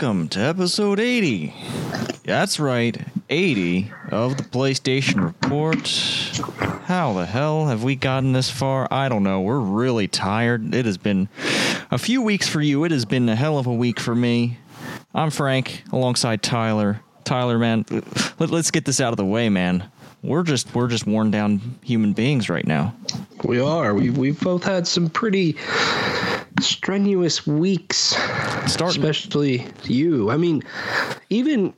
welcome to episode 80. That's right, 80 of the PlayStation Report. How the hell have we gotten this far? I don't know. We're really tired. It has been a few weeks for you. It has been a hell of a week for me. I'm Frank alongside Tyler. Tyler, man, let, us get this out of the way, man. We're just we're just worn down human beings right now. We are. We we've both had some pretty strenuous weeks. Starting. Especially you. I mean, even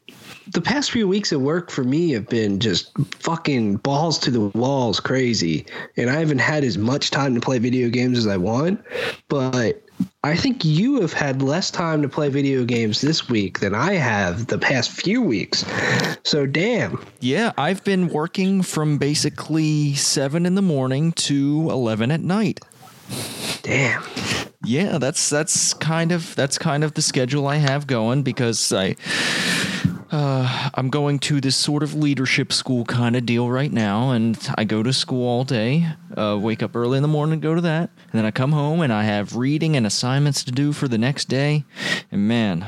the past few weeks at work for me have been just fucking balls to the walls crazy. And I haven't had as much time to play video games as I want. But I think you have had less time to play video games this week than I have the past few weeks. So, damn. Yeah, I've been working from basically 7 in the morning to 11 at night. Damn yeah, that's that's kind of that's kind of the schedule I have going because I uh, I'm going to this sort of leadership school kind of deal right now, and I go to school all day. Uh, wake up early in the morning, go to that, and then I come home and I have reading and assignments to do for the next day. And man,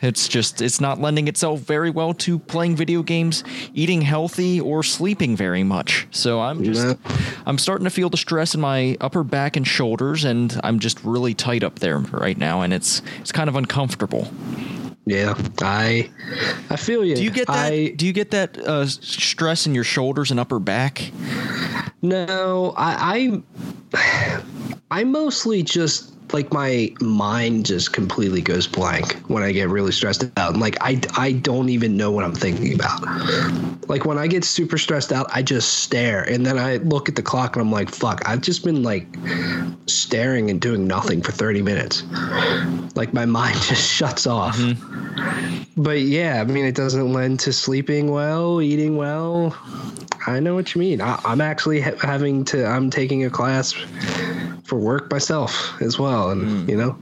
it's just it's not lending itself very well to playing video games, eating healthy, or sleeping very much. So I'm just I'm starting to feel the stress in my upper back and shoulders, and I'm just really tight up there right now, and it's it's kind of uncomfortable. Yeah, I I feel you. Do you get that? I, do you get that uh, stress in your shoulders and upper back? No, I I, I mostly just like my mind just completely goes blank when I get really stressed out. And like I I don't even know what I'm thinking about. Like when I get super stressed out, I just stare and then I look at the clock and I'm like, fuck, I've just been like staring and doing nothing for 30 minutes. Like my mind just shuts off. Mm-hmm. But yeah, I mean it doesn't lend to sleeping well, eating well. I know what you mean. I, am actually ha- having to I'm taking a class for work myself as well, and mm. you know,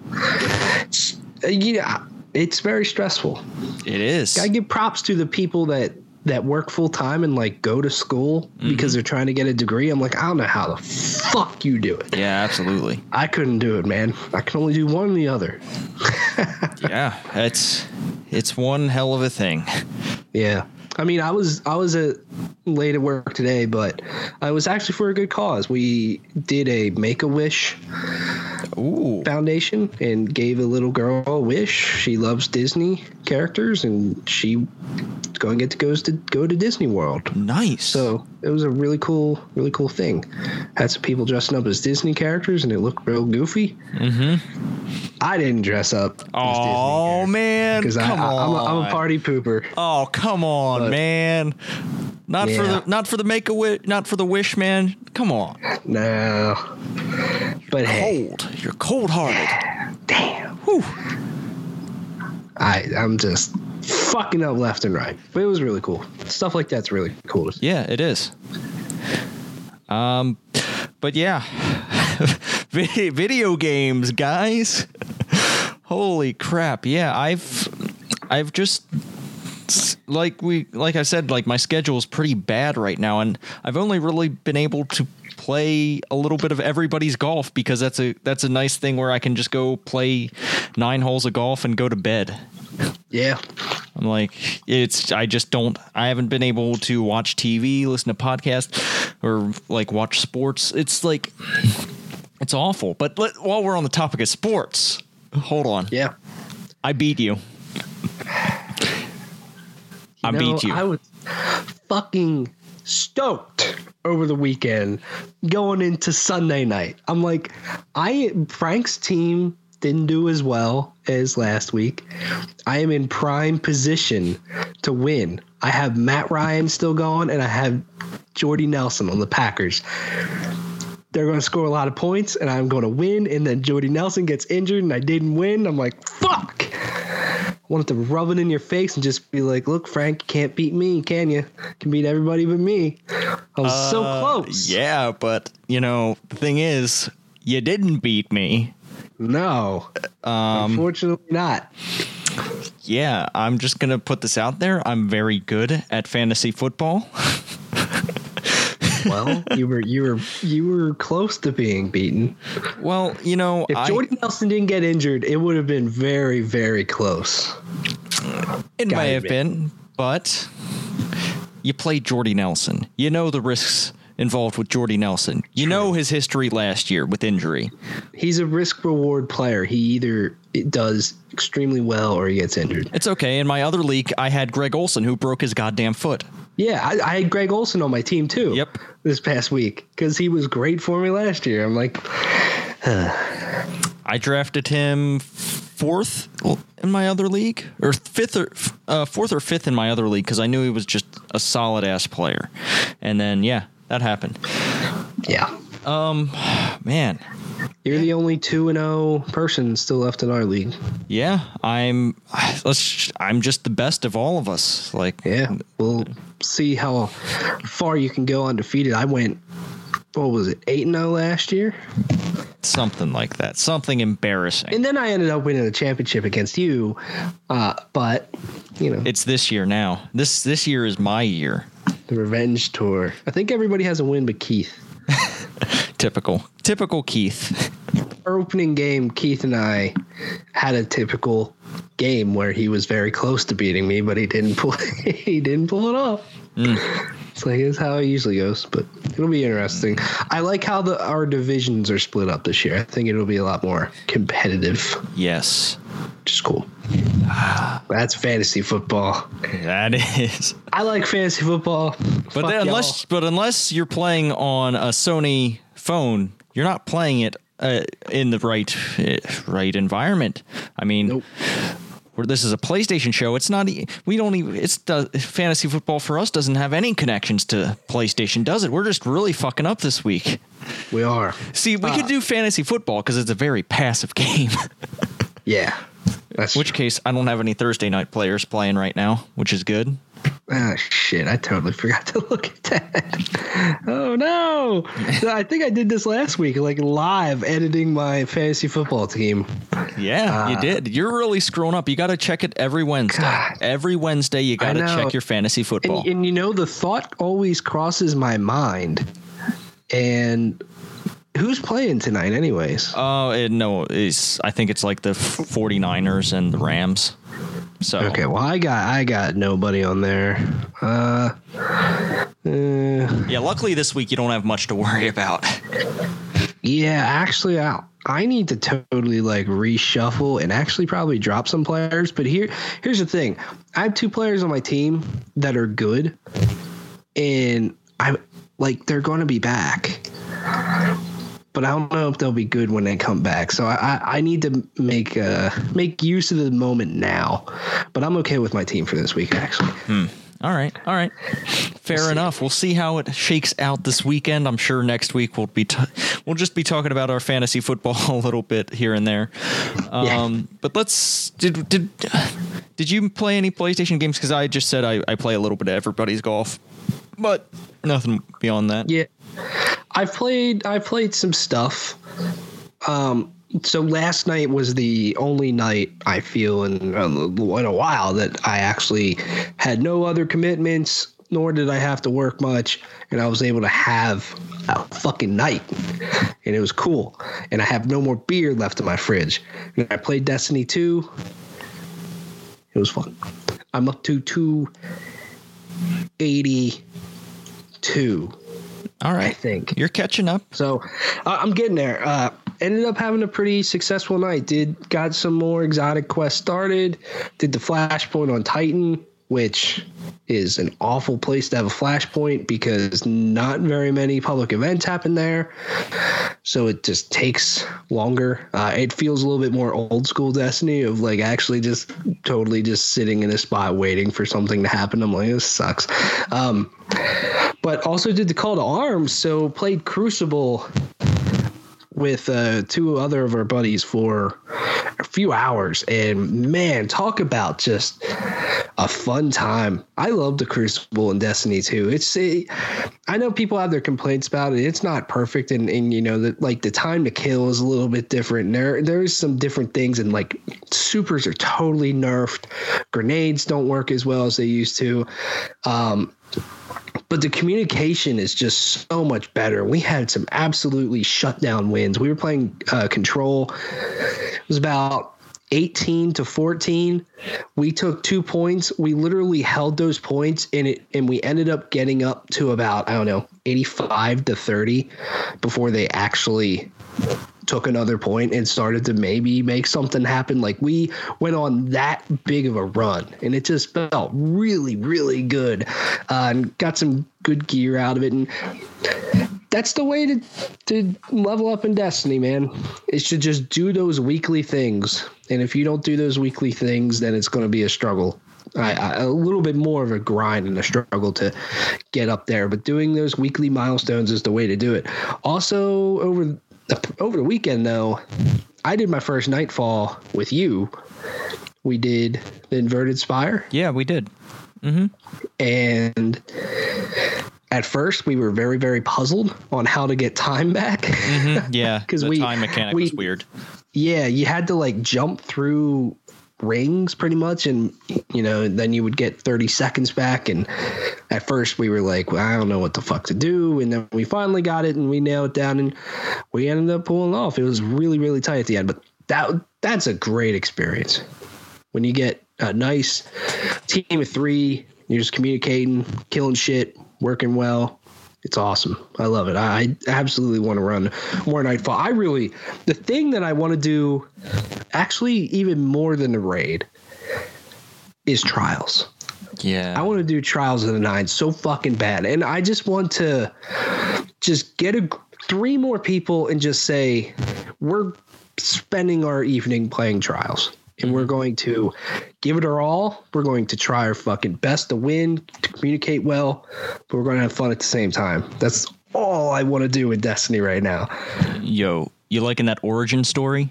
it's, yeah, it's very stressful. It is. I give props to the people that that work full time and like go to school mm-hmm. because they're trying to get a degree. I'm like, I don't know how the fuck you do it. Yeah, absolutely. I couldn't do it, man. I can only do one or the other. yeah, it's it's one hell of a thing. Yeah. I mean, I was I was late at work today, but I was actually for a good cause. We did a Make a Wish Foundation and gave a little girl a wish. She loves Disney characters, and she going to get to goes to go to Disney World. Nice. So it was a really cool, really cool thing. Had some people dressing up as Disney characters, and it looked real goofy. Mm-hmm. I didn't dress up. Oh man, because I'm, I'm, a party pooper. Oh come on, but, man. Not yeah. for the not for the make a wish, not for the wish, man. Come on. No. But cold. Hey. You're cold hearted. Damn. Whew. I I'm just fucking up left and right. But it was really cool. Stuff like that's really cool. Yeah, it is. Um, but yeah, video games, guys. Holy crap! Yeah, I've I've just like we like I said, like my schedule is pretty bad right now, and I've only really been able to play a little bit of everybody's golf because that's a that's a nice thing where I can just go play nine holes of golf and go to bed. Yeah. I'm like, it's, I just don't, I haven't been able to watch TV, listen to podcasts, or like watch sports. It's like, it's awful. But let, while we're on the topic of sports, hold on. Yeah. I beat you. I know, beat you. I was fucking stoked over the weekend going into Sunday night. I'm like, I Frank's team didn't do as well as last week. I am in prime position to win. I have Matt Ryan still going, and I have Jordy Nelson on the Packers. They're going to score a lot of points, and I'm going to win. And then Jordy Nelson gets injured, and I didn't win. I'm like, fuck. I wanted to rub it in your face and just be like, look, Frank, you can't beat me, can you? you can beat everybody but me. I was uh, so close. Yeah, but, you know, the thing is, you didn't beat me. No. Um, Unfortunately, not. Yeah, I'm just going to put this out there. I'm very good at fantasy football. well, you were you were you were close to being beaten. Well, you know, If I, Jordy Nelson didn't get injured, it would have been very very close. it gotta may have been, but you played Jordy Nelson. You know the risks involved with Jordy Nelson. You know his history last year with injury. He's a risk reward player. He either does extremely well or he gets injured. It's okay. In my other league, I had Greg Olsen who broke his goddamn foot. Yeah, I, I had Greg Olsen on my team too. Yep. This past week because he was great for me last year. I'm like, I drafted him fourth in my other league, or fifth or uh, fourth or fifth in my other league because I knew he was just a solid ass player. And then yeah, that happened. yeah, Man, you're the only two and zero person still left in our league. yeah, I'm. Let's. I'm just the best of all of us. Like Yeah, we'll see how far you can go undefeated. I went, what was it, eight and zero last year, something like that. Something embarrassing. and then I ended up winning a championship against you. Uh, but you know, It's this year now. This this year is my year. the revenge tour. I think everybody has a win, but Keith. Typical. Typical Keith. Our opening game, Keith and I had a typical game where he was very close to beating me, but he didn't pull. he didn't pull it off. Mm. It's like it's how it usually goes, but it'll be interesting. I like how the our divisions are split up this year. I think it'll be a lot more competitive, yes. Which is cool. That's fantasy football. That is. I like fantasy football. But then unless but unless you're playing on a Sony phone, you're not playing it uh, in the right uh, right environment. I mean, Nope. this is a PlayStation show, it's not. We don't even. It's the fantasy football for us doesn't have any connections to PlayStation, does it? We're just really fucking up this week. we are. See, we Uh. could do fantasy football because it's a very passive game. Yeah. That's which case, I don't have any Thursday night players playing right now, which is good. Ah, shit, I totally forgot to look at that. Oh no! I think I did this last week, like live editing my fantasy football team. Yeah, you did. You're really screwing up. You got to check it every Wednesday. God. Every Wednesday, you got to check your fantasy football. And, and you know, the thought always crosses my mind. And who's playing tonight, anyways? Oh, it, no, it's, I think it's like the 49ers and the Rams. So Okay, well, I got I got nobody on there. Uh, uh, yeah, luckily this week you don't have much to worry about. yeah, actually, I I need to totally like reshuffle and actually probably drop some players. But here here's the thing: I have two players on my team that are good, and I'm like they're going to be back. But I don't know if they'll be good when they come back. So I, I, I need to make uh, make use of the moment now. But I'm okay with my team for this week, actually. All right, all right, fair enough. We'll see how it shakes out this weekend. I'm sure next week we'll be t- we'll just be talking about our fantasy football a little bit here and there. Um, But let's did did did you play any PlayStation games? Because I just said I, I play a little bit of everybody's golf, but nothing beyond that. Yeah, I've played. I played some stuff. Um, so last night was the only night I feel in in a while that I actually had no other commitments, nor did I have to work much, and I was able to have a fucking night, and it was cool. And I have no more beer left in my fridge. And I played Destiny two. It was fun. I'm up to two eighty two. All I think. you're catching up. So uh, I'm getting there. Uh, ended up having a pretty successful night. Did got some more exotic quests started. Did the flashpoint on Titan, which is an awful place to have a flashpoint because not very many public events happen there. So it just takes longer. Uh, it feels a little bit more old school Destiny of like actually just totally just sitting in a spot waiting for something to happen. I'm like, this sucks. Um, but also did the call to arms. So played Crucible with uh, two other of our buddies for a few hours, and man, talk about just a fun time. I love the Crucible in Destiny 2. It's it, I know people have their complaints about it. It's not perfect, and and you know that like the time to kill is a little bit different. There there's some different things, and like supers are totally nerfed. Grenades don't work as well as they used to. Um, but the communication is just so much better. We had some absolutely shut down wins. We were playing uh, control. It was about 18 to 14 we took two points we literally held those points and it and we ended up getting up to about i don't know 85 to 30 before they actually took another point and started to maybe make something happen like we went on that big of a run and it just felt really really good uh, and got some good gear out of it and that's the way to to level up in Destiny, man. Is to just do those weekly things, and if you don't do those weekly things, then it's going to be a struggle. I, I, a little bit more of a grind and a struggle to get up there, but doing those weekly milestones is the way to do it. Also, over the, over the weekend though, I did my first Nightfall with you. We did the inverted spire. Yeah, we did. Mm-hmm. And at first we were very very puzzled on how to get time back. Mm-hmm. Yeah, because we time mechanic we, was weird. Yeah, you had to like jump through rings pretty much and you know then you would get 30 seconds back and at first we were like well, i don't know what the fuck to do and then we finally got it and we nailed it down and we ended up pulling off it was really really tight at the end but that that's a great experience when you get a nice team of three you're just communicating killing shit working well. It's awesome. I love it. I absolutely want to run more Nightfall. I really, the thing that I want to do, actually, even more than the raid, is trials. Yeah. I want to do trials of the nine so fucking bad. And I just want to just get a three more people and just say, we're spending our evening playing trials and we're going to give it our all. We're going to try our fucking best to win, to communicate well, but we're going to have fun at the same time. That's all I want to do with Destiny right now. Yo, you liking that origin story?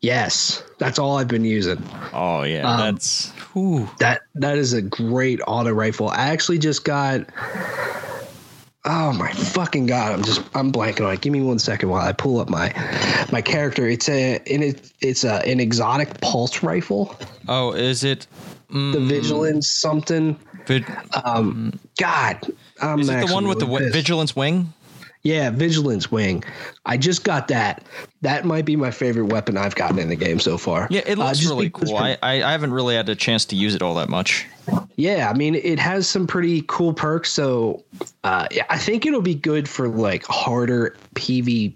Yes, that's all I've been using. Oh yeah, um, that's whew. that that is a great auto rifle. I actually just got Oh my fucking god! I'm just I'm blanking on it. Give me one second while I pull up my my character. It's a in it it's a an exotic pulse rifle. Oh, is it mm, the vigilance something? Vid- um, God, I'm is it the one with the w- vigilance wing? Yeah, Vigilance Wing. I just got that. That might be my favorite weapon I've gotten in the game so far. Yeah, it uh, looks uh, really cool. I, I haven't really had a chance to use it all that much. Yeah, I mean, it has some pretty cool perks. So uh, I think it'll be good for like harder PV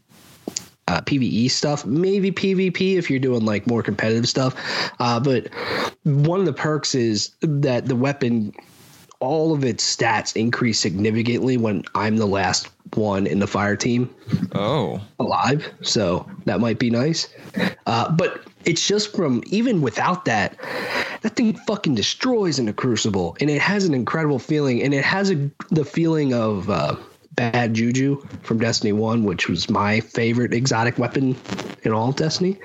uh, PVE stuff, maybe PvP if you're doing like more competitive stuff. Uh, but one of the perks is that the weapon, all of its stats increase significantly when I'm the last one in the fire team. Oh, alive. So that might be nice. Uh, but it's just from even without that, that thing fucking destroys in a crucible, and it has an incredible feeling, and it has a, the feeling of. Uh, Bad Juju from Destiny 1, which was my favorite exotic weapon in all of Destiny.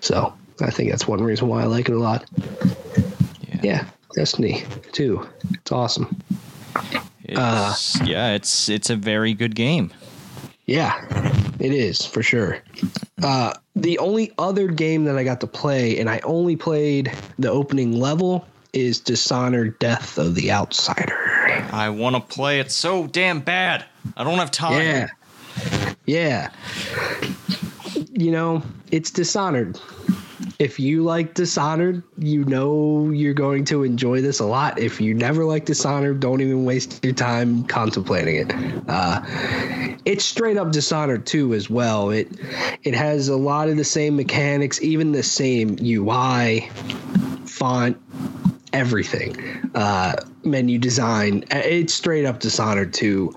So I think that's one reason why I like it a lot. Yeah, yeah Destiny 2. It's awesome. It's, uh, yeah, it's it's a very good game. Yeah, it is for sure. Uh, the only other game that I got to play, and I only played the opening level, is Dishonored Death of the Outsider. I want to play it so damn bad. I don't have time. Yeah. Yeah. You know, it's Dishonored if you like Dishonored, you know you're going to enjoy this a lot. If you never like Dishonored, don't even waste your time contemplating it. Uh, it's straight up Dishonored too, as well. It it has a lot of the same mechanics, even the same UI, font, everything. Uh, menu design. It's straight up Dishonored too.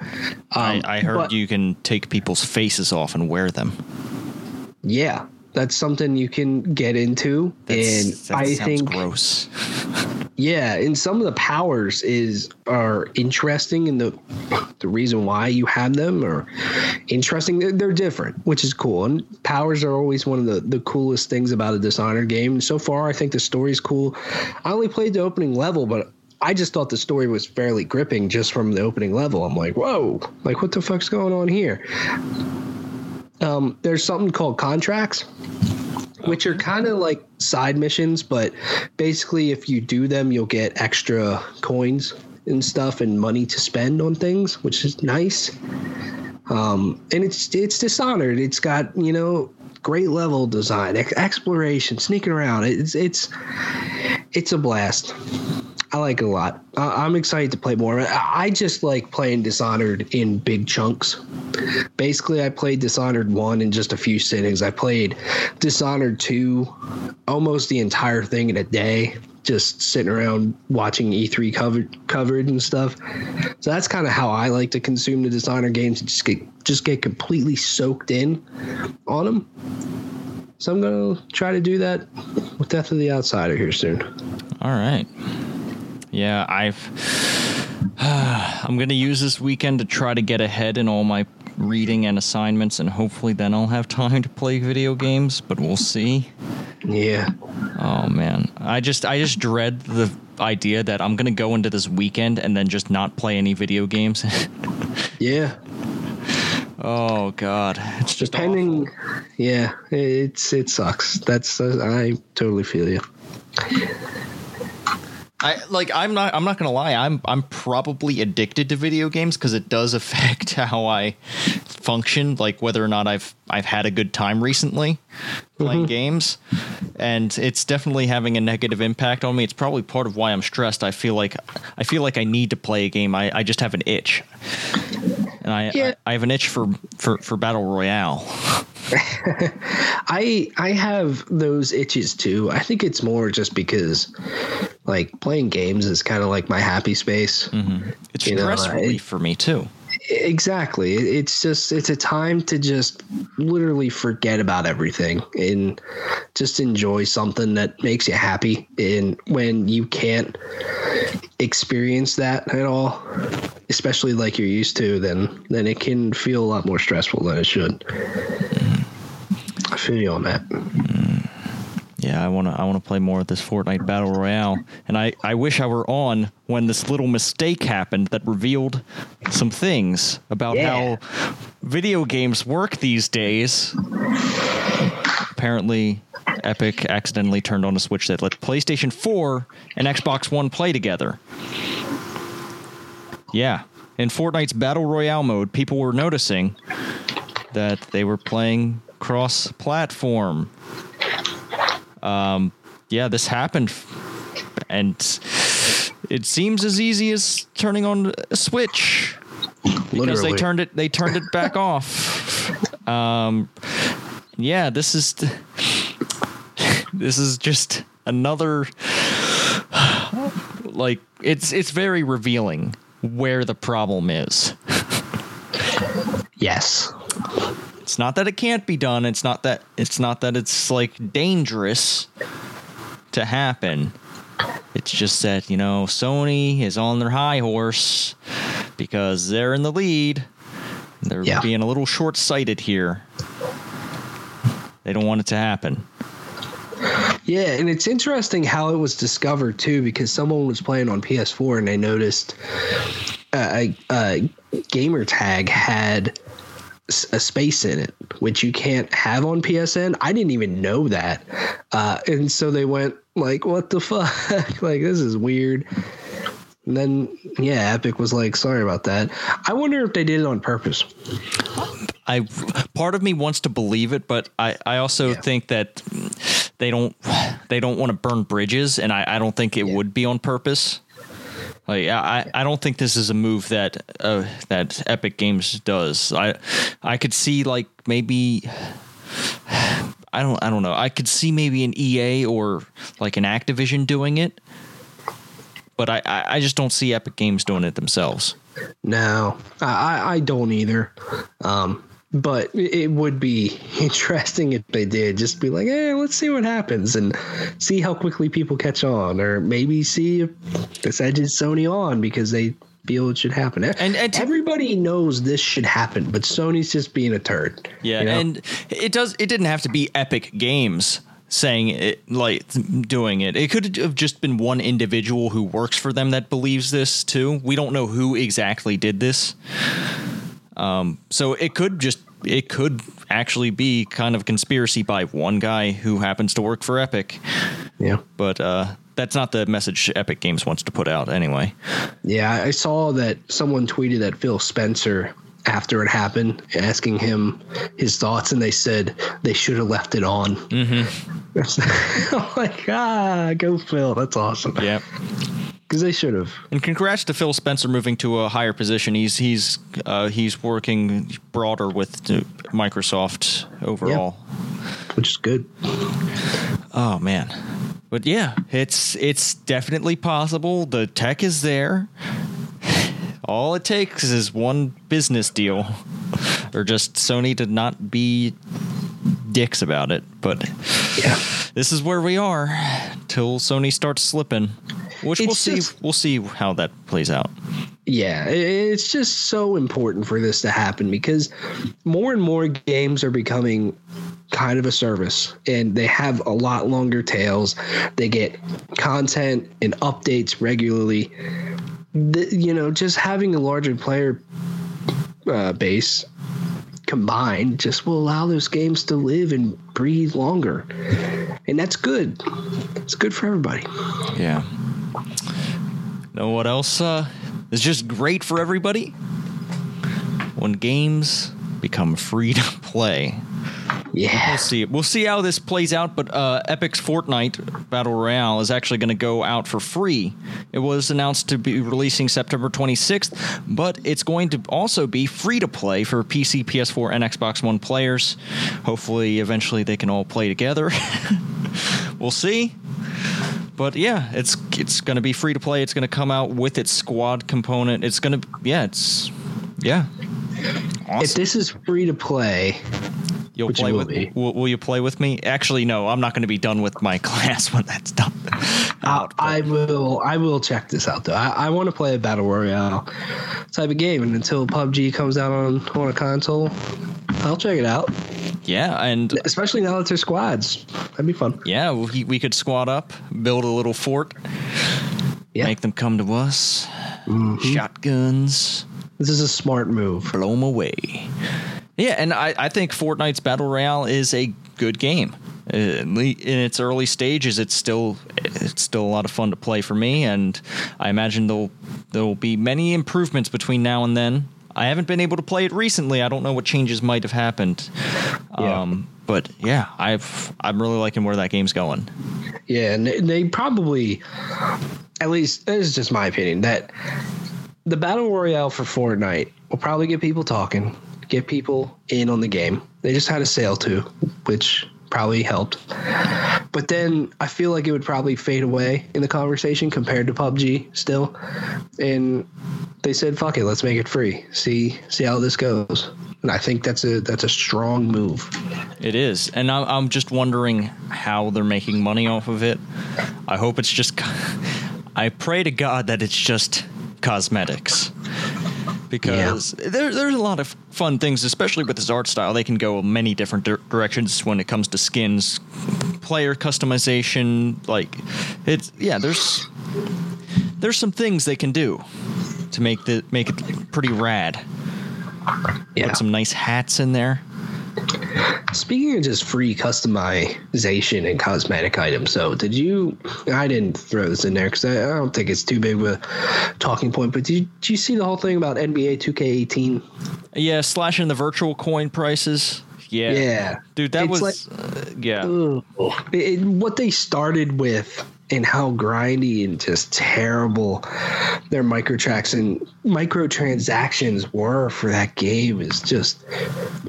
Um, I, I heard but, you can take people's faces off and wear them. Yeah, that's something you can get into that's, and i think gross yeah and some of the powers is are interesting and the the reason why you have them are interesting they're, they're, different which is cool and powers are always one of the the coolest things about a dishonored game so far i think the story's cool i only played the opening level but I just thought the story was fairly gripping just from the opening level. I'm like, whoa, like what the fuck's going on here? Um, there's something called contracts which are kind of like side missions, but basically, if you do them, you'll get extra coins and stuff and money to spend on things, which is nice. Um, and it's it's Dishonored. It's got you know great level design, exploration, sneaking around. It's it's it's a blast. I like it a lot. I'm excited to play more. I just like playing Dishonored in big chunks. Basically, I played Dishonored 1 in just a few sittings. I played Dishonored 2 almost the entire thing in a day, just sitting around watching E3 covered covered and stuff. So that's kind of how I like to consume the Dishonored games. Just get just get completely soaked in on them. So I'm gonna try to do that with Death of the Outsider here soon. All right. Yeah, I've. I'm going to use this weekend to try to get ahead in all my reading and assignments, and hopefully then I'll have time to play video games. But we'll see. Yeah. Oh man, I just I just dread the idea that I'm going to go into this weekend and then just not play any video games. yeah. Oh God, it's just depending. Awful. Yeah, it's it sucks. That's uh, I totally feel you. I like I'm not I'm not gonna lie I'm I'm probably addicted to video games because it does affect how I function like whether or not I've I've had a good time recently playing mm-hmm. games. And it's definitely having a negative impact on me. It's probably part of why I'm stressed. I feel like I feel like I need to play a game. I, I just have an itch. And I, yeah. I, I have an itch for for for battle royale I I have those itches too. I think it's more just because like playing games is kind of like my happy space. Mm-hmm. It's you stress know, relief for me too. Exactly. It's just it's a time to just literally forget about everything and just enjoy something that makes you happy. And when you can't experience that at all, especially like you're used to, then then it can feel a lot more stressful than it should. I feel you on that. Mm. Yeah, I want to. I want to play more of this Fortnite Battle Royale, and I, I wish I were on when this little mistake happened that revealed some things about yeah. how video games work these days. Apparently, Epic accidentally turned on a switch that let PlayStation 4 and Xbox One play together. Yeah, in Fortnite's Battle Royale mode, people were noticing that they were playing cross platform. Um, yeah, this happened, and it seems as easy as turning on a switch because Literally. they turned it they turned it back off. Um, yeah, this is this is just another like it's it's very revealing where the problem is. yes. It's not that it can't be done. It's not that it's not that it's like dangerous to happen. It's just that, you know, Sony is on their high horse because they're in the lead. They're yeah. being a little short sighted here. They don't want it to happen. Yeah, and it's interesting how it was discovered too, because someone was playing on PS4 and they noticed uh, a, a gamer tag had a space in it, which you can't have on PSN. I didn't even know that, uh, and so they went like, "What the fuck? like this is weird." And then yeah, Epic was like, "Sorry about that." I wonder if they did it on purpose. I part of me wants to believe it, but I I also yeah. think that they don't they don't want to burn bridges, and I I don't think it yeah. would be on purpose. Like I, I don't think this is a move that uh, that Epic Games does. I I could see like maybe I don't I don't know. I could see maybe an EA or like an Activision doing it, but I I just don't see Epic Games doing it themselves. No, I I don't either. Um, but it would be interesting if they did just be like hey let's see what happens and see how quickly people catch on or maybe see if this edges sony on because they feel it should happen. And, and to, everybody knows this should happen but sony's just being a turd yeah you know? and it does it didn't have to be epic games saying it like doing it. It could have just been one individual who works for them that believes this too. We don't know who exactly did this um, so it could just it could actually be kind of conspiracy by one guy who happens to work for Epic. Yeah. But uh, that's not the message Epic Games wants to put out anyway. Yeah, I saw that someone tweeted that Phil Spencer after it happened, asking him his thoughts, and they said they should have left it on. Mm-hmm. I'm like, ah, go Phil. That's awesome. Yeah. Because they should have. And congrats to Phil Spencer moving to a higher position. He's he's uh, he's working broader with Microsoft overall. Which is good. Oh man. But yeah, it's it's definitely possible. The tech is there. All it takes is one business deal, or just Sony to not be dicks about it. But Yeah. this is where we are till Sony starts slipping, which we'll see. just- we'll see how that plays out. Yeah, it's just so important for this to happen because more and more games are becoming kind of a service and they have a lot longer tails. They get content and updates regularly. The, you know, just having a larger player uh, base combined just will allow those games to live and breathe longer. And that's good. It's good for everybody. Yeah. Know what else uh, is just great for everybody? When games become free to play. Yeah. We'll see. We'll see how this plays out. But uh, Epic's Fortnite Battle Royale is actually going to go out for free. It was announced to be releasing September 26th, but it's going to also be free to play for PC, PS4, and Xbox One players. Hopefully, eventually they can all play together. we'll see. But yeah, it's it's going to be free to play. It's going to come out with its squad component. It's going to yeah, it's yeah. If this is free to play, You'll Which play will with will, will you play with me? Actually, no. I'm not going to be done with my class when that's done. Out, I will. I will check this out though. I, I want to play a battle royale type of game, and until PUBG comes out on on a console, I'll check it out. yeah, and Especially now that they're squads, that'd be fun. yeah, we, we could squad up, build a little fort, Yeah, make them come to us. Mm-hmm. Shotguns, this is a smart move. blow them away. Yeah, and I, I think Fortnite's Battle Royale is a good game. Uh, In its early stages, it's still it's still a lot of fun to play for me, and I imagine there'll there'll be many improvements between now and then. I haven't been able to play it recently. I don't know what changes might have happened. Yeah. Um, but yeah, I've I'm really liking where that game's going. Yeah, and they- they probably, at least this is just my opinion, that the battle royale for Fortnite will probably get people talking, get people in on the game. They just had a sale too, which probably helped. But then I feel like it would probably fade away in the conversation compared to PUBG still. And they said, "Fuck it, let's make it free. See see how this goes." And I think that's a that's a strong move. It is, and I'm, I'm just wondering how they're making money off of it. I hope it's just. I pray to God that it's just cosmetics, because there, there's a lot of fun things, especially with this art style. They can go many different dir- directions when it comes to skins, player customization. Like, it's yeah. There's there's some things they can do to make the make it pretty rad. Yeah. Put some nice hats in there. Speaking of just free customization and cosmetic items, so did you? I didn't throw this in there because I, I don't think it's too big of a talking point. But did you, did you see the whole thing about NBA 2K18? Yeah, slashing the virtual coin prices. Yeah, Yeah. dude, that It's was uh, yeah. Ugh. It- what they started with and how grindy and just terrible their microtransactions microtransactions were for that game is just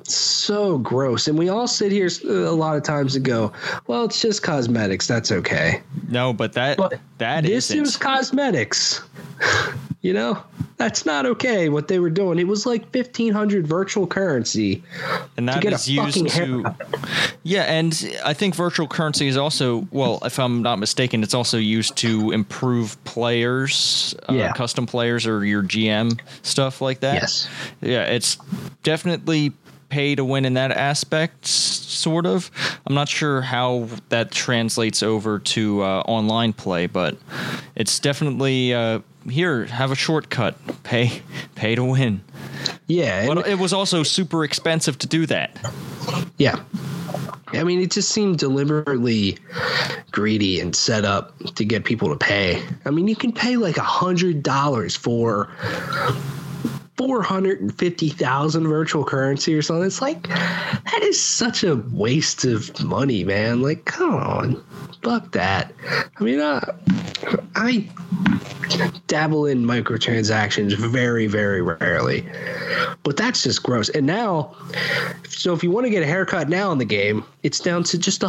so gross. And we all sit here a lot of times and go, "Well, it's just cosmetics. That's okay." No, but that But that this is cosmetics. you know, that's not okay. What they were doing, it was like fifteen hundred virtual currency and that a used to yeah, and I think virtual currency is also well, if I'm not mistaken, it's also used to improve players, uh, custom players, or your GM stuff like that. Yes. yeah, it's definitely pay to win in that aspect, sort of. I'm not sure how that translates over to uh, online play, but it's definitely uh, here. Have a shortcut. Pay, pay to win. Yeah, But it was also super expensive to do that. Yeah. I mean, it just seemed deliberately greedy and set up to get people to pay. I mean, you can pay like a hundred dollars for four hundred and fifty thousand virtual currency or something. It's like that is such a waste of money, man. Like, come on, fuck that. I mean, uh, I dabble in microtransactions very, very rarely, but that's just gross. And now, so if you want to get a haircut now in the game, it's down to just a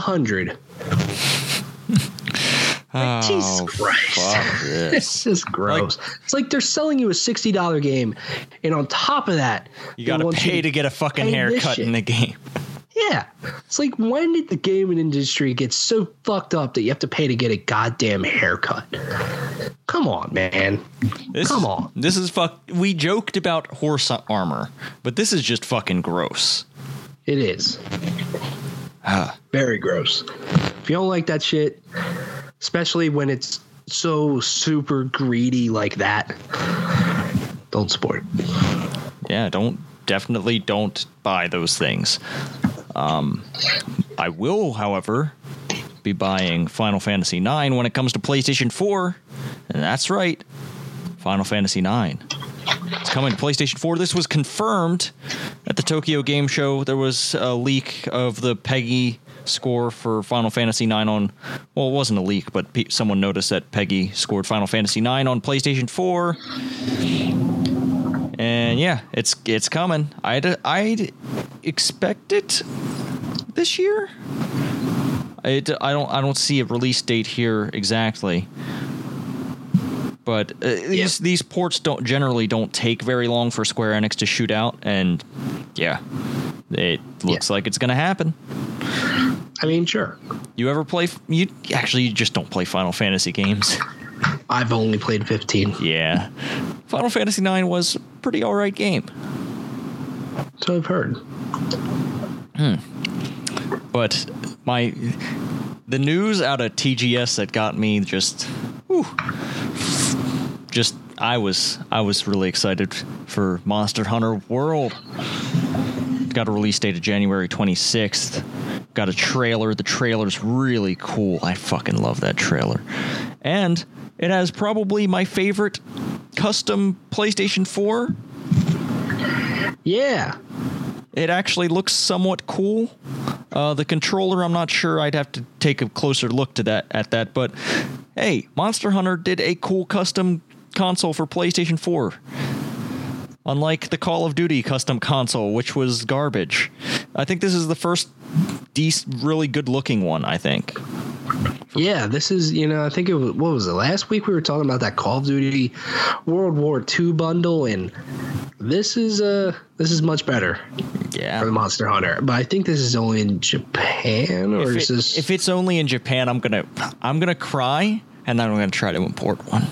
hundred. Oh, Jesus Christ. this. It's just gross. it's like they're selling you a sixty dollar game, and on top of that, You got to pay to get a fucking this haircut in the game. Yeah, it's like when did the gaming industry get so fucked up that you have to pay to get a goddamn haircut? Come on, man. This Come is- on. This is fuck. We joked about horse armor, but this is just fucking gross. It is Ah. very gross. If you don't like that shit, especially when it's so super greedy like that, don't support. yeah, don't definitely don't buy those things. Um, I will, however, be buying Final Fantasy IX when it comes to PlayStation 4. And that's right, Final Fantasy IX. It's coming to PlayStation 4. This was confirmed at the Tokyo Game Show. There was a leak of the PEGI score for Final Fantasy IX on. Well, it wasn't a leak, but pe- someone noticed that PEGI scored Final Fantasy IX on PlayStation 4. And yeah, it's it's coming. I'd I'd expect it this year. I, I don't I don't see a release date here exactly. But uh, these these ports don't generally don't take very long for Square Enix to shoot out, and yeah, it looks like it's gonna happen. I mean, sure. You ever play? You actually you just don't play Final Fantasy games. I've only played 15, yeah, Final Fantasy IX was a pretty all right game. so I've heard. Hmm. But my the news out of TGS that got me just whew, just I was I was really excited for Monster Hunter World. Got a release date of January 26th. Got a trailer. The trailer's really cool. I fucking love that trailer. And it has probably my favorite custom PlayStation 4 Yeah, it actually looks somewhat cool. Uh, the controller, I'm not sure. I'd have to take a closer look to that at that. But hey, Monster Hunter did a cool custom console for PlayStation 4. Unlike the Call of Duty custom console, which was garbage. I think this is the first really good looking one, I think. Yeah, this is you know I think it was what was it last week we were talking about that Call of Duty World War II bundle and this is uh this is much better Yeah, for the Monster Hunter but I think this is only in Japan or If, is it- this if it's only in Japan, I'm gonna I'm gonna cry and then I'm gonna try to import one.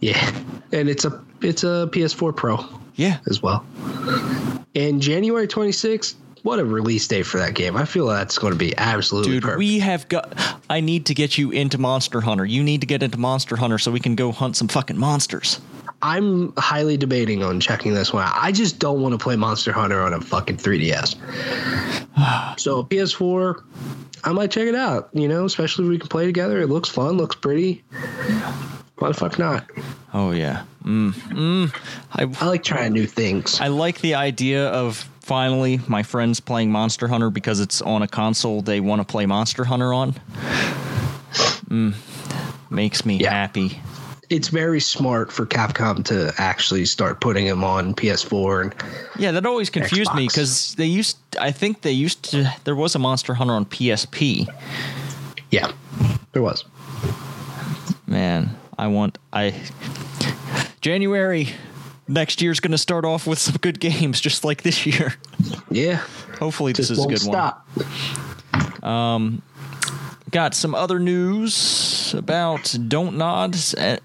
yeah and it's a it's a PS4 Pro Yeah. as well and January 26th what a release date for that game I feel that's going to be absolutely Dude, perfect we have got. I need to get you into Monster Hunter. You need to get into Monster Hunter so we can go hunt some fucking monsters. I'm highly debating on checking this one out. I just don't want to play Monster Hunter on a fucking 3DS. so PS4, I might check it out. You know, especially if we can play together. It looks fun, looks pretty. Why the fuck not? Oh yeah. Mm. Mm. I I like trying new things. I like the idea of finally my friends playing Monster Hunter because it's on a console they want to play Monster Hunter on. Mm. Makes me Yeah. happy. It's very smart for Capcom to actually start putting them on PS4 and Yeah, that always confused me because they used. I think they used to. There was a Monster Hunter on PSP. yeah, there was. Man, I want I January next year's going to start off with some good games just like this year. Yeah, Hopefully this is a good stop. one. Um, got some other news about Don't Nod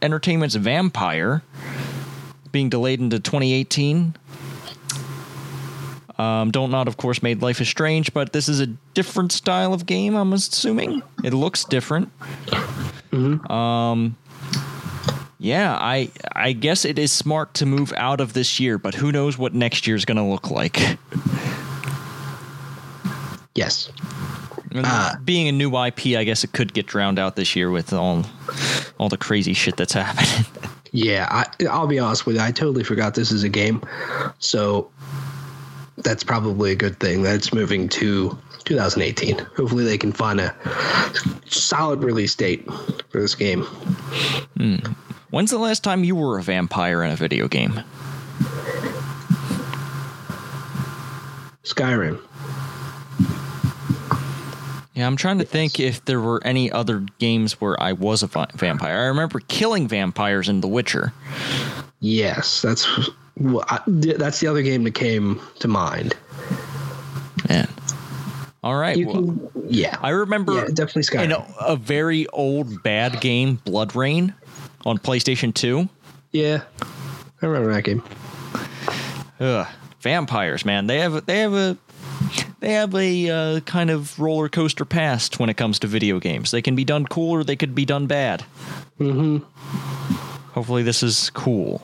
Entertainment's Vampyr being delayed into 2018. Um, Don't Nod, of course, made Life is Strange, but this is a different style of game. I'm assuming it looks different. Um, yeah, I I guess it is smart to move out of this year, but who knows what next year is going to look like. Yes. Uh, being a new IP, I guess it could get drowned out this year with all all the crazy shit that's happening. Yeah, I, I'll be honest with you. I totally forgot this is a game, so that's probably a good thing that it's moving to 2018. Hopefully, they can find a solid release date for this game. When's the last time you were a vampire in a video game? Skyrim. Yeah, I'm trying to think if there were any other games where I was a vampire. I remember killing vampires in The Witcher. Yes, that's well, I, that's the other game that came to mind. Man. All right. You well, can, yeah, I remember yeah, definitely Skyrim. in a, a very old bad game, BloodRayne, on PlayStation 2. yeah, I remember that game. Ugh, vampires, man. They have they have a they have a uh, kind of roller coaster past when it comes to video games. They can be done cool or they could be done bad. hmm Hopefully, this is cool.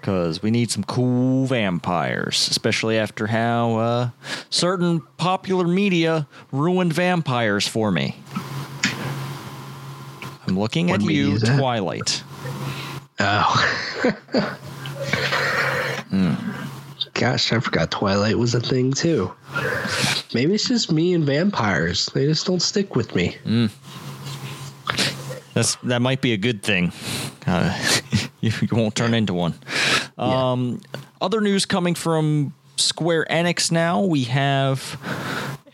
Because we need some cool vampires, especially after how uh, certain popular media ruined vampires for me. I'm looking at you, that? Twilight. Oh. Gosh, I forgot Twilight was a thing too. Maybe it's just me and vampires. They just don't stick with me. That's that might be a good thing. Uh, you, you won't turn into one. Um, Other news coming from Square Enix now. We have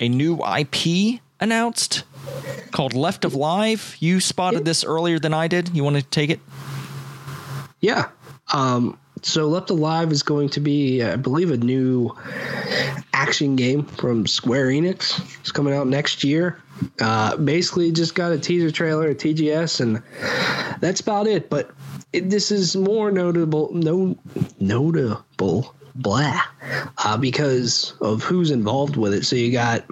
a new IP announced called Left of Live. You spotted this earlier than I did. You want to take it? Yeah. Um, so Left Alive is going to be, I believe, a new action game from Square Enix. It's coming out next year. Uh, basically, just got a teaser trailer at TGS, and that's about it. But it, this is more notable, no, notable, blah, uh, because of who's involved with it. So you got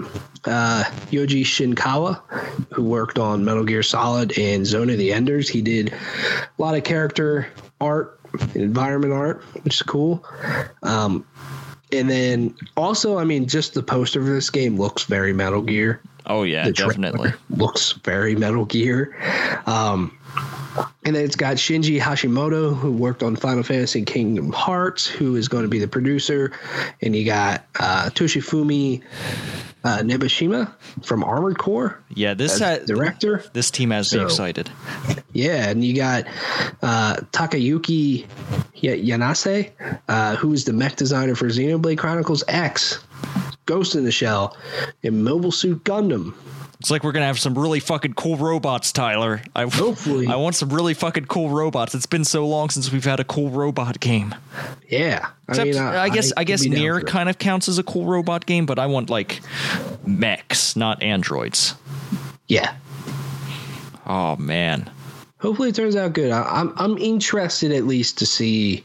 uh, Yoji Shinkawa, who worked on Metal Gear Solid and Zone of the Enders. He did a lot of character art, and environment art, which is cool. Um, and then also, I mean, just the poster for this game looks very Metal Gear. Oh yeah, The definitely. looks very Metal Gear. Um, and then it's got Shinji Hashimoto, who worked on Final Fantasy Kingdom Hearts, who is going to be the producer. And you got uh, Toshifumi uh, Nabeshima from Armored Core, Yeah, this ha- director. this team has me excited. Yeah, and you got uh, Takayuki Yanase, uh, who's the mech designer for Xenoblade Chronicles X, Ghost in the Shell, and Mobile Suit Gundam. It's like we're gonna have some really fucking cool robots, Tyler. I Hopefully. I want some really fucking cool robots. It's been so long since we've had a cool robot game. Yeah, Except, I, guess I, could guess down Nier for it. kind of counts as a cool robot game, but I want like mechs, not androids. Yeah, Oh man, hopefully it turns out good. I, I'm I'm interested at least to see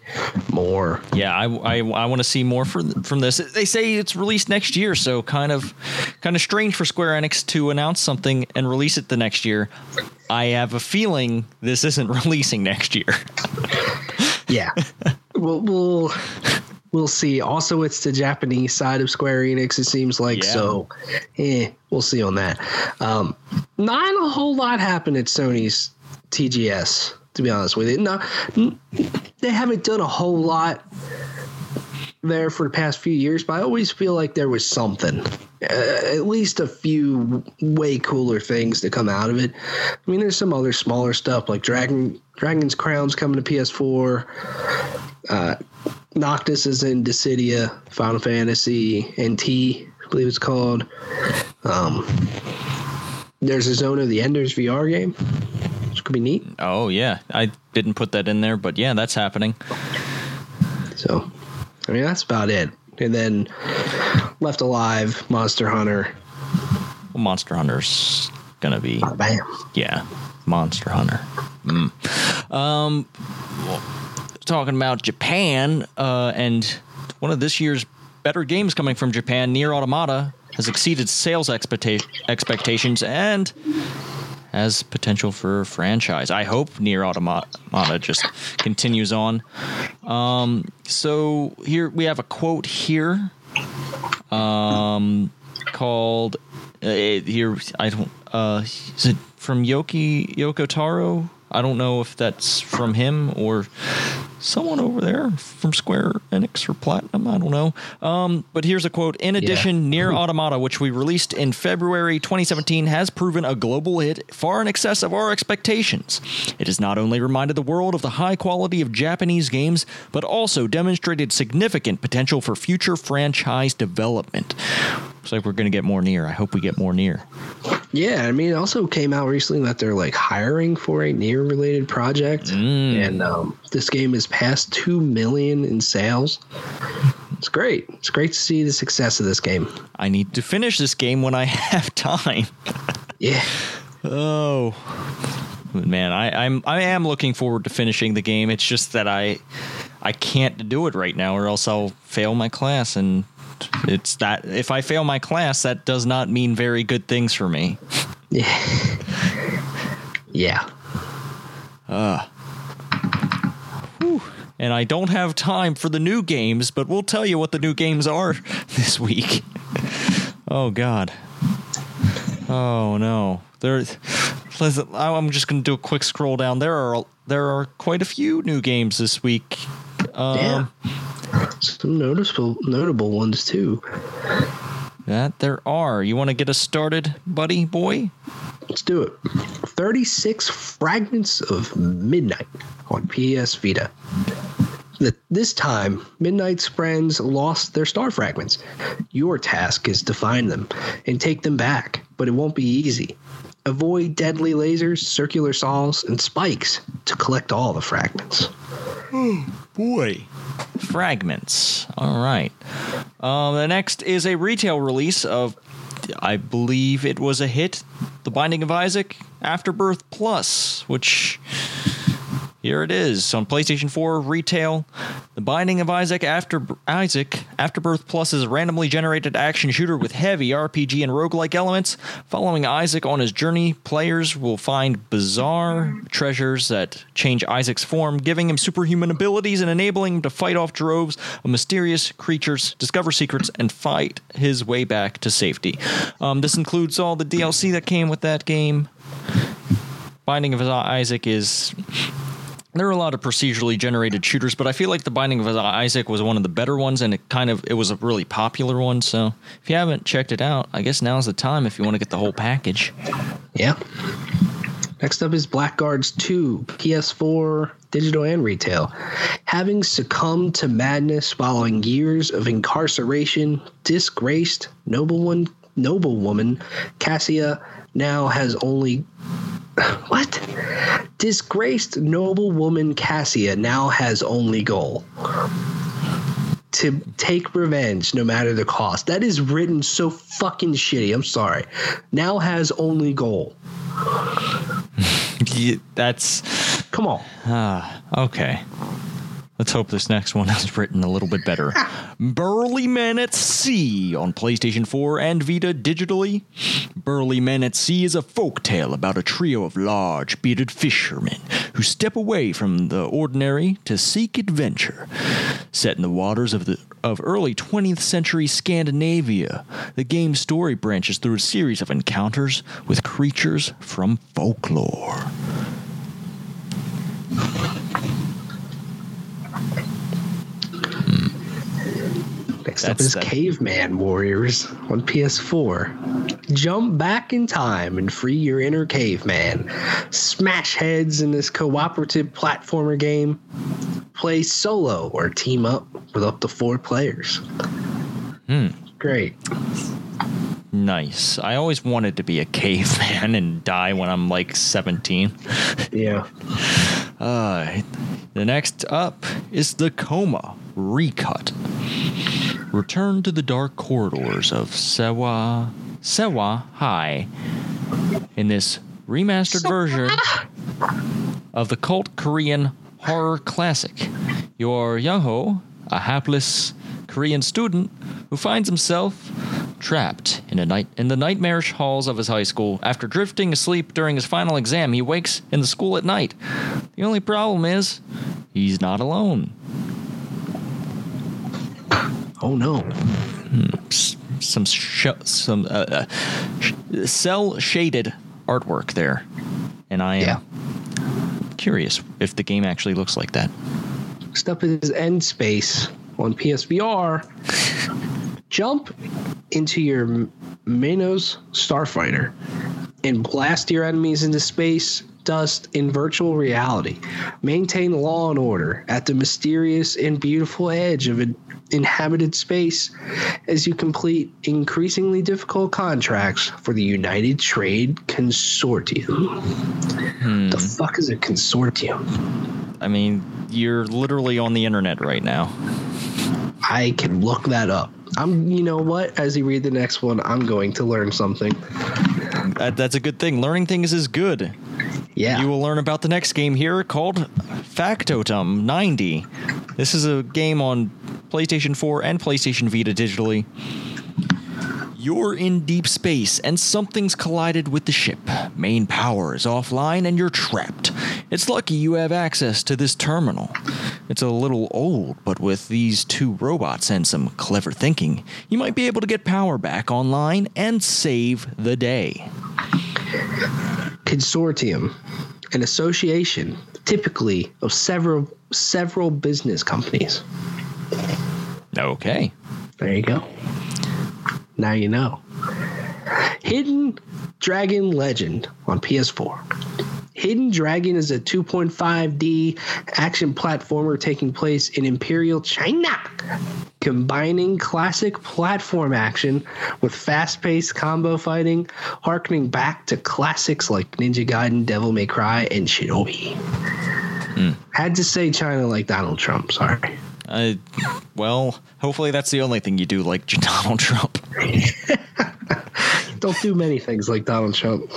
more. yeah, I I, I want to see more from from this. They say it's released next year, so kind of kind of strange for Square Enix to announce something and release it the next year. I have a feeling this isn't releasing next year. Yeah, we'll we'll we'll see. Also, it's the Japanese side of Square Enix. It seems like Yeah. so. Eh, we'll see on that. Um, not a whole lot happened at Sony's TGS. To be honest with you, not they haven't done a whole lot there for the past few years, but I always feel like there was something, uh, at least a few way cooler things to come out of it. I mean, there's some other smaller stuff like Dragon Dragon's Crown's coming to PS4. Uh, Noctis is in Dissidia, Final Fantasy NT, I believe it's called. Um, there's a Zone of the Enders VR game, which could be neat. Oh yeah, I didn't put that in there, but yeah, that's happening. So, I mean, that's about it. And then Left Alive, Monster Hunter. Well, Monster Hunter's gonna be Bam. yeah, Monster Hunter. Mm. Um, talking about Japan, uh, and one of this year's better games coming from Japan, Nier Automata, has exceeded sales expecta- expectations and has potential for franchise. I hope Nier Automata just continues on. Um, so here we have a quote here. Um, called uh, here. I don't. Uh, is it from Yoki Yoko Taro? I don't know if that's from him or someone over there from Square Enix or Platinum. I don't know. Um, but here's a quote. In addition, Nier Automata, which we released in February 2017, has proven a global hit far in excess of our expectations. It has not only reminded the world of the high quality of Japanese games, but also demonstrated significant potential for future franchise development. Looks like we're going to get more Nier. I hope we get more Nier. Yeah, I mean, it also came out recently that they're like hiring for a Nier related project, Mm. and um, this game is past two million in sales. It's great. It's great to see the success of this game. I need to finish this game when I have time. Yeah, Oh man, I, I'm I am looking forward to finishing the game. It's just that I I can't do it right now, or else I'll fail my class. And it's that if I fail my class, that does not mean very good things for me. yeah, yeah. And I don't have time for the new games, but we'll tell you what the new games are this week. oh God. Oh no. There. Listen, I'm just going to do a quick scroll down. There are there are quite a few new games this week. Um, yeah. Some noticeable notable ones too. That there are. You want to get us started, buddy boy? Let's do it. 36 fragments of midnight on PS Vita. This time, Midnight's friends lost their star fragments. Your task is to find them and take them back, but it won't be easy. Avoid deadly lasers, circular saws, and spikes to collect all the fragments. Oh, boy. Fragments. All right. Um, the next is a retail release of, I believe it was a hit, The Binding of Isaac Afterbirth Plus, which. Here it is on PlayStation 4 retail. The Binding of Isaac After Isaac Afterbirth Plus is a randomly generated action shooter with heavy RPG and roguelike elements. Following Isaac on his journey, players will find bizarre treasures that change Isaac's form, giving him superhuman abilities and enabling him to fight off droves of mysterious creatures, discover secrets, and fight his way back to safety. Um, this includes all the DLC that came with that game. Binding of Isaac is there are a lot of procedurally generated shooters, but I feel like the Binding of Isaac was one of the better ones, and it kind of it was a really popular one. So if you haven't checked it out, I guess now's the time if you want to get the whole package. Yeah. Next up is Blackguards 2, PS4, digital and retail. Having succumbed to madness following years of incarceration, disgraced noble one, noble woman Cassia now has only what? Disgraced noblewoman Cassia now has only goal to take revenge no matter the cost. That is written so fucking shitty. I'm sorry. Now has only goal. Yeah, That's Come on. ah okay. Let's hope this next one is written a little bit better. Burly Men at Sea on PlayStation 4 and Vita digitally. Burly Men at Sea is a folktale about a trio of large, bearded fishermen who step away from the ordinary to seek adventure. Set in the waters of the of early 20th century Scandinavia, the game's story branches through a series of encounters with creatures from folklore. Next up That's is that- Caveman Warriors on PS4. Jump back in time and free your inner caveman. Smash heads in this cooperative platformer game. Play solo or team up with up to four players. Hmm. Great. Nice. I always wanted to be a caveman and die when I'm like 17. Yeah. Uh, the next up is the Coma Recut. Return to the dark corridors of Sehwa Sehwa High in this remastered version of the cult Korean horror classic. You're Young-ho, a hapless Korean student who finds himself trapped in a night in the nightmarish halls of his high school. After drifting asleep during his final exam, he wakes in the school at night. The only problem is he's not alone. Oh no. Some sh- some uh, uh, sh- cell shaded artwork there, and I am Yeah. curious if the game actually looks like that. Next up is End Space on PSVR. Jump into your M- Manos Starfighter and blast your enemies into space dust in virtual reality. Maintain law and order at the mysterious and beautiful edge of an inhabited space as you complete increasingly difficult contracts for the United Trade Consortium. Hmm. The fuck is a consortium? I mean, you're literally on the internet right now. I can look that up. I'm, you know what? As you read the next one, I'm going to learn something. That, that's a good thing. Learning things is good. Yeah. You will learn about the next game here called Factotum 90. This is a game on PlayStation 4 and PlayStation Vita digitally. You're in deep space and something's collided with the ship. Main power is offline and you're trapped. It's lucky you have access to this terminal. It's a little old, but with these two robots and some clever thinking, you might be able to get power back online and save the day. Consortium, an association, typically of several several business companies. Okay. There you go. Now you know. Hidden Dragon Legend on PS4. Hidden Dragon is a 2.5D action platformer taking place in Imperial China, combining classic platform action with fast paced combo fighting, harkening back to classics like Ninja Gaiden, Devil May Cry, and Shinobi. Had to say China like Donald Trump, sorry. Uh, well, hopefully that's the only thing you do like Donald Trump. Don't do many things like Donald Trump.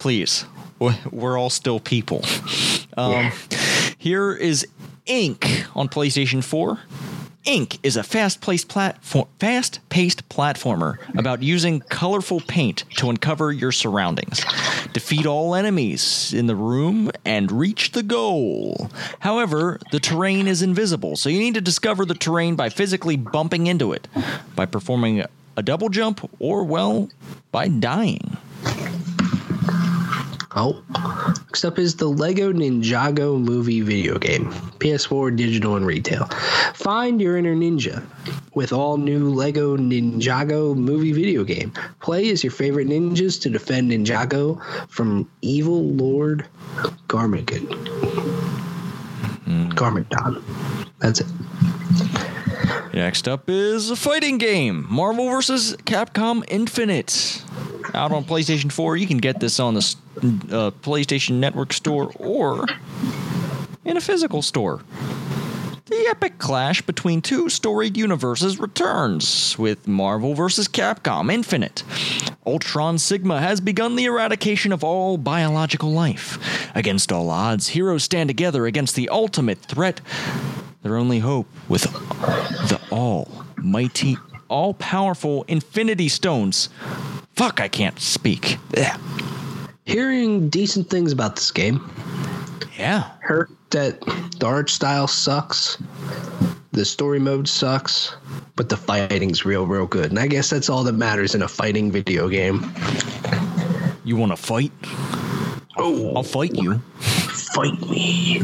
Please, we're all still people. Um, Yeah. Here is Ink on PlayStation 4. Ink is a fast-paced platform, fast-paced platformer about using colorful paint to uncover your surroundings, defeat all enemies in the room, and reach the goal. However, the terrain is invisible, so you need to discover the terrain by physically bumping into it, by performing a double jump, or well, by dying. Oh, next up is the Lego Ninjago movie video game, PS4 digital and retail. Find your inner ninja with all new Lego Ninjago movie video game. Play as your favorite ninjas to defend Ninjago from evil Lord Garmageddon. Mm-hmm. Garmadon. That's it. Next up is a fighting game Marvel vs. Capcom Infinite. Out on PlayStation 4. You can get this on the uh, PlayStation Network store or in a physical store. The epic clash between two storied universes returns with Marvel vs. Capcom Infinite. Ultron Sigma has begun the eradication of all biological life. Against all odds, heroes stand together against the ultimate threat their only hope with the almighty, all powerful Infinity Stones. Fuck, I can't speak. Ugh. Hearing decent things about this game. Yeah. Heard that the art style sucks, the story mode sucks, but the fighting's real, real good. And I guess that's all that matters in a fighting video game. You want to fight? Oh, I'll fight you. Fight me.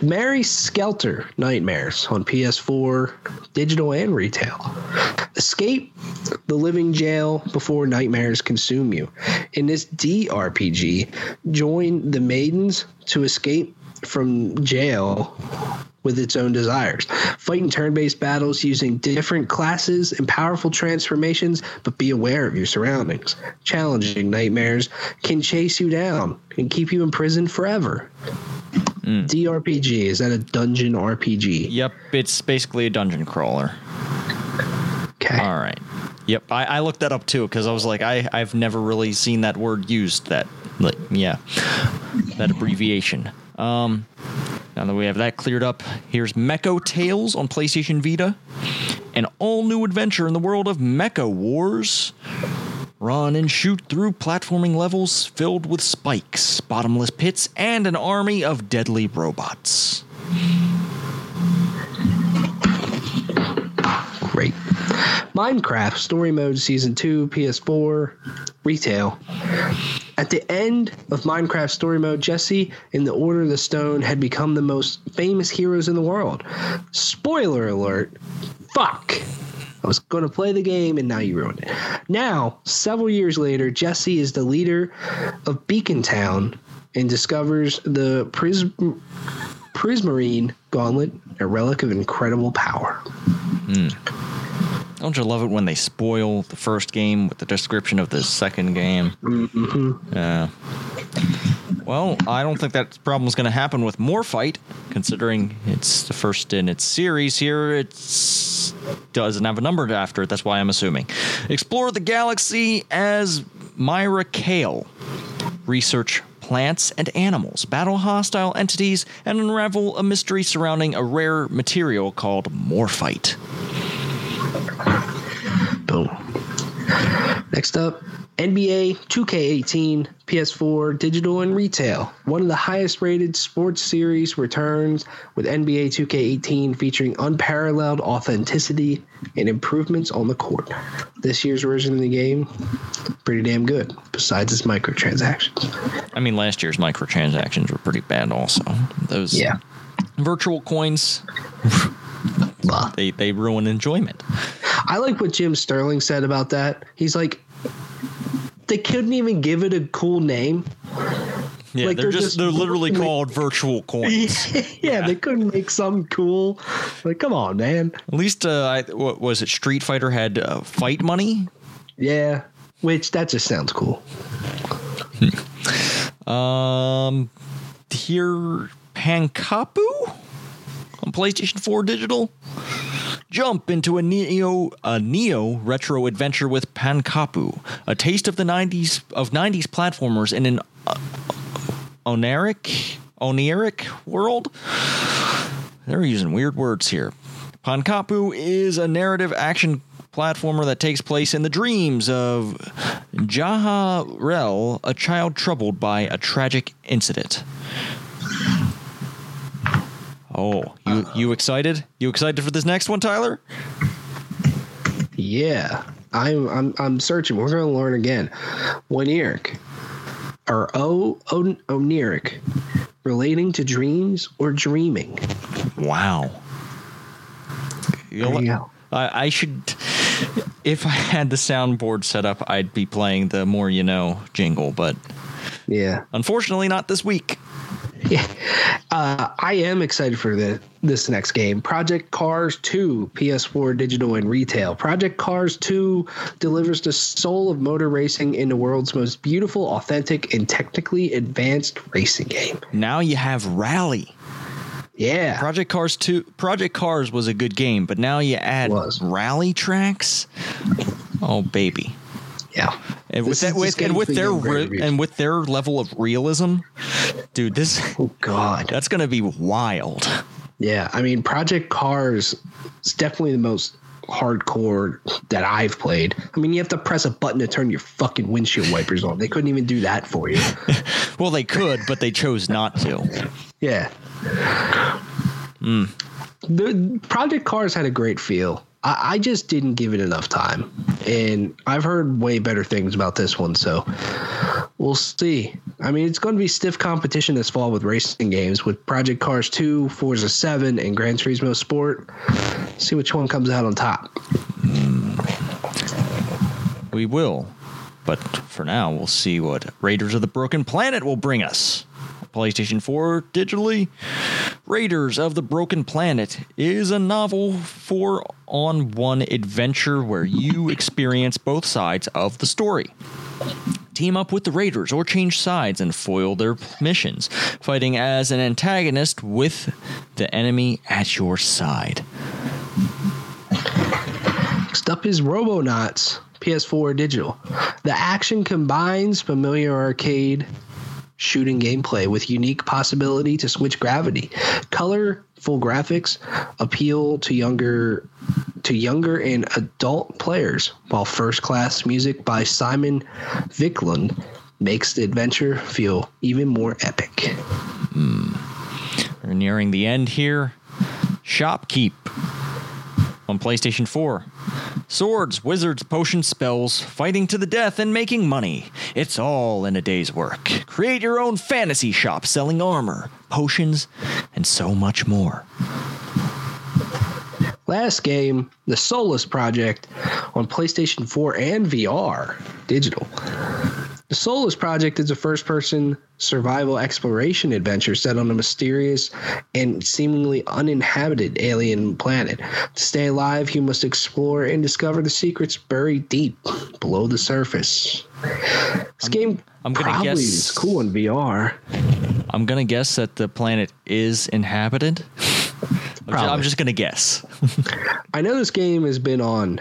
Mary Skelter Nightmares on PS4, digital and retail. Escape the living jail before nightmares consume you. In this DRPG, join the maidens to escape from jail with its own desires. Fight in turn based battles using different classes and powerful transformations, but be aware of your surroundings. Challenging nightmares can chase you down and keep you imprisoned forever. DRPG, is that a dungeon RPG? Yep, it's basically a dungeon crawler. Okay. All right. Yep, I, I looked that up too because I was like, I, I've never really seen that word used. That, like, yeah, that abbreviation. Um, now that we have that cleared up, here's Mecho Tales on PlayStation Vita, an all new adventure in the world of Mecho Wars. Run and shoot through platforming levels filled with spikes, bottomless pits, and an army of deadly robots. Great. Minecraft Story Mode Season 2, PS4, retail. At the end of Minecraft Story Mode, Jesse in the Order of the Stone had become the most famous heroes in the world. Spoiler alert. Fuck. I was going to play the game and now you ruined it. Now, several years later, Jesse is the leader of Beacon Town and discovers the Prism Prismarine Gauntlet, a relic of incredible power. Hmm. Don't you love it when they spoil the first game with the description of the second game? Mm-hmm. Yeah. Well, I don't think that problem's going to happen with fight, considering it's the first in its series. Here, It doesn't have a number after it. That's why I'm assuming. Explore the galaxy as Myra Kale. Research plants and animals, battle hostile entities, and unravel a mystery surrounding a rare material called morphite. Boom. Next up, NBA 2K18, PS4, digital and retail. One of the highest rated sports series returns with NBA 2K18 featuring unparalleled authenticity and improvements on the court. This year's version of the game, pretty damn good, besides its microtransactions. I mean, last year's microtransactions were pretty bad, also. Those Yeah. virtual coins, Blah. they, they ruin enjoyment. I like what Jim Sterling said about that. He's like, they couldn't even give it a cool name. Yeah, Like, they're, they're just, just they're literally like- called virtual coins. yeah, they couldn't make something cool. Like, come on, man. At least, uh, I, what was it? Street Fighter had uh, fight money. Yeah, which that just sounds cool. Um, here Pankapu on PlayStation 4 digital. Jump into a neo a neo retro adventure with Pankapu, a taste of the 90s of 90s platformers in an uh, oniric world. They're using weird words here. Pankapu is a narrative action platformer that takes place in the dreams of Djaha'Rell, a child troubled by a tragic incident. Oh, you you excited? You excited for this next one, Tyler? Yeah, I'm I'm I'm searching. We're gonna learn again. Oniric or O o- oniric, relating to dreams or dreaming. Wow. There you go. I, I should, if I had the soundboard set up, I'd be playing the more you know jingle, but Yeah, unfortunately, not this week. yeah. Uh, I am excited for the this next game. Project Cars 2, PS4 digital and retail. Project Cars 2 delivers the soul of motor racing in the world's most beautiful, authentic, and technically advanced racing game. Now you have Rally. Yeah. Project Cars 2 Project Cars was a good game, but now you add rally tracks. Oh baby. Yeah. And with that with and with their re- and with their level of realism, dude, this Oh God. that's going to be wild. Yeah, I mean, Project Cars is definitely the most hardcore that I've played. I mean, you have to press a button to turn your fucking windshield wipers on. They couldn't even do that for you. Well, they could, but they chose not to. Yeah. Hmm. The Project Cars had a great feel. I, I just didn't give it enough time, and I've heard way better things about this one. So we'll see. I mean, it's going to be stiff competition this fall with racing games with Project Cars 2, Forza 7, and Gran Turismo Sport. See which one comes out on top. We will. But for now, we'll see what Raiders of the Broken Planet will bring us. PlayStation 4 digitally. Raiders of the Broken Planet is a novel four on one adventure where you experience both sides of the story. Team up with the Raiders or change sides and foil their missions, fighting as an antagonist with the enemy at your side. Next up is Robonauts, PS4 digital. The action combines familiar arcade shooting gameplay with unique possibility to switch gravity. Colorful graphics appeal to younger to younger and adult players, while first class music by Simon Viklund makes the adventure feel even more epic. Hmm. We're nearing the end here. Shopkeep on PlayStation 4. Swords, wizards, potions, spells, fighting to the death, and making money. It's all in a day's work. Create your own fantasy shop selling armor, potions, and so much more. Last game, The Solus Project on PlayStation 4 and VR digital. The Solus Project is a first person survival exploration adventure set on a mysterious and seemingly uninhabited alien planet. To stay alive, you must explore and discover the secrets buried deep below the surface. This game I'm gonna probably guess- is cool in VR. I'm going to guess that the planet is inhabited. I'm ju- I'm just going to guess. I know this game has been on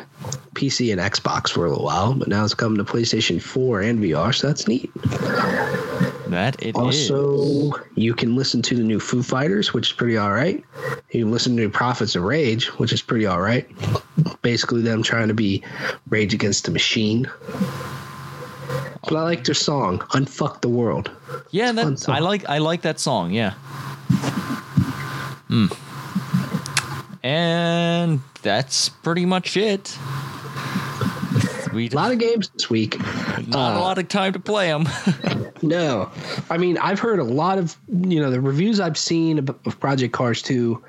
PC and Xbox for a little while, but now it's coming to PlayStation 4 and VR, so that's neat. That it is. Also, you can listen to the new Foo Fighters, which is pretty all right. You can listen to Prophets of Rage, which is pretty all right. Basically, them trying to be Rage Against the Machine. But I like their song, Unfuck the World. Yeah, that. I like I like that song. Yeah. Hmm. And that's pretty much it. We A lot of games this week. not a lot of time to play them. No, I mean I've heard a lot of you know the reviews I've seen of of Project Cars 2,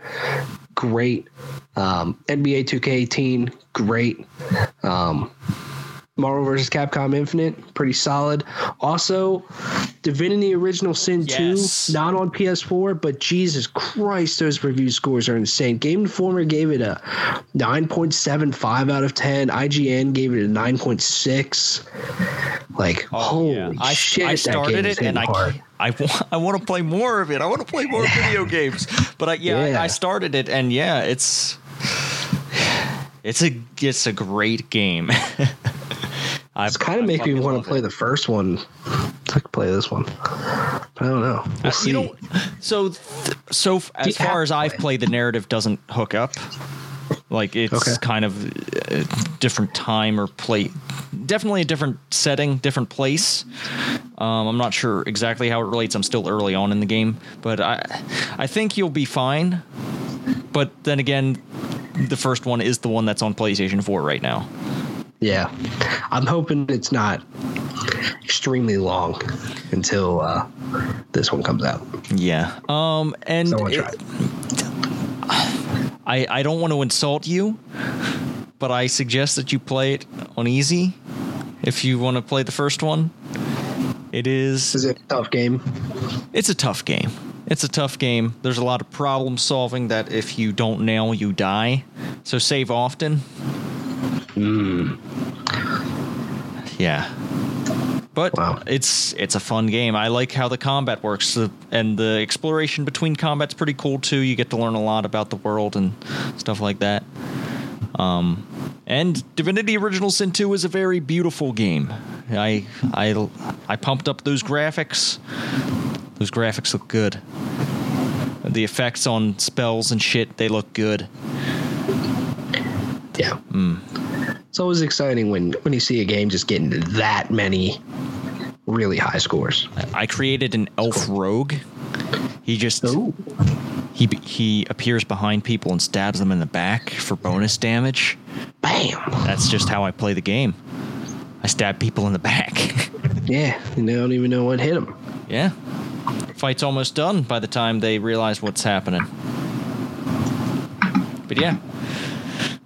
great. Um, NBA 2K18, great. Um, Marvel vs. Capcom Infinite, pretty solid. Also, Divinity Original Sin Yes. 2, not on PS4, but Jesus Christ, those review scores are insane. Game Informer gave it a 9.75 out of 10. IGN gave it a 9.6. Like, oh, holy Oh, I, shit, I started it and I hard. I want I want to play more of it. I want to play more video games. But I, yeah, Yeah. I, I started it and yeah, it's it's a it's a great game. I It's kind of making me want to play the first one. I could play this one. But I don't know. We'll Uh, see. you know, so th- so f- as you have far as I've played, the narrative doesn't hook up. Like it's Okay. kind of a different time or play, definitely a different setting, different place. Um, I'm not sure exactly how it relates. I'm still early on in the game, but I I think you'll be fine. But then again, the first one is the one that's on PlayStation 4 right now. Yeah, I'm hoping it's not extremely long until uh, this one comes out. Yeah. Um. And So I it- I, I don't want to insult you, but I suggest that you play it on easy if you want to play the first one. It is. Is is a tough game. it's a tough game. It's a tough game. There's a lot of problem solving that if you don't nail, you die. So save often. Yeah. But Wow. it's it's a fun game. I like how the combat works, and the exploration between combat's pretty cool too. You get to learn a lot about the world and stuff like that. Um, and Divinity: Original Sin 2 is a very beautiful game. I I I pumped up those graphics. Those graphics look good. The effects on spells and shit, they look good. Yeah. Hmm. It's always exciting when when you see a game just getting that many really high scores. I created an elf rogue. He just Oh, he he appears behind people and stabs them in the back for bonus damage. bam! That's just how I play the game. I stab people in the back. Yeah, and they don't even know what hit them. yeah. Fight's almost done by the time they realize what's happening. But yeah.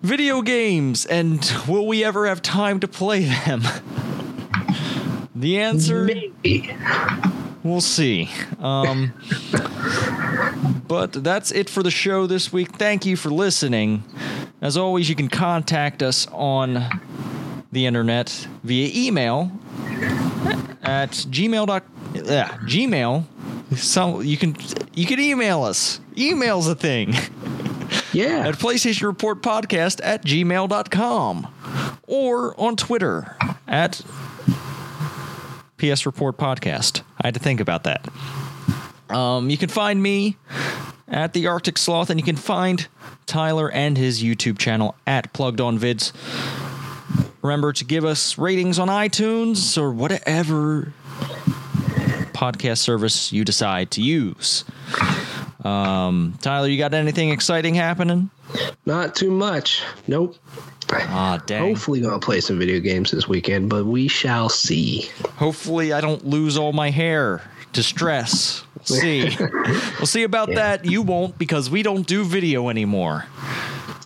Video games and will we ever have time to play them? The answer Maybe. We'll see. Um, but that's it for the show this week. Thank you for listening. As always, you can contact us on the internet via email at gmail. Dot, yeah, Gmail. So you can you can email us. Email's a thing Yeah. at PlayStation Report Podcast at gmail.com or on Twitter at PS Report Podcast. I had to think about that. Um, you can find me at the Arctic Sloth, and you can find Tyler and his YouTube channel at Plugged On Vids. Remember to give us ratings on iTunes or whatever podcast service you decide to use. Um, Tyler, you got anything exciting happening? Not too much. Nope. Ah, dang. Hopefully, gonna play some video games this weekend, but we shall see. Hopefully, I don't lose all my hair to stress. We'll see. we'll see about Yeah. that. You won't because we don't do video anymore.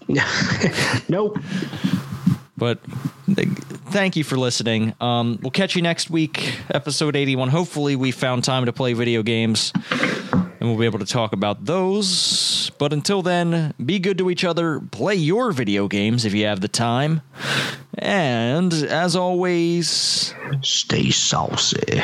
nope. But thank you for listening. Um, we'll catch you next week, episode 81. Hopefully, we found time to play video games and we'll be able to talk about those. But until then, be good to each other. Play your video games if you have the time. And as always, Stay saucy.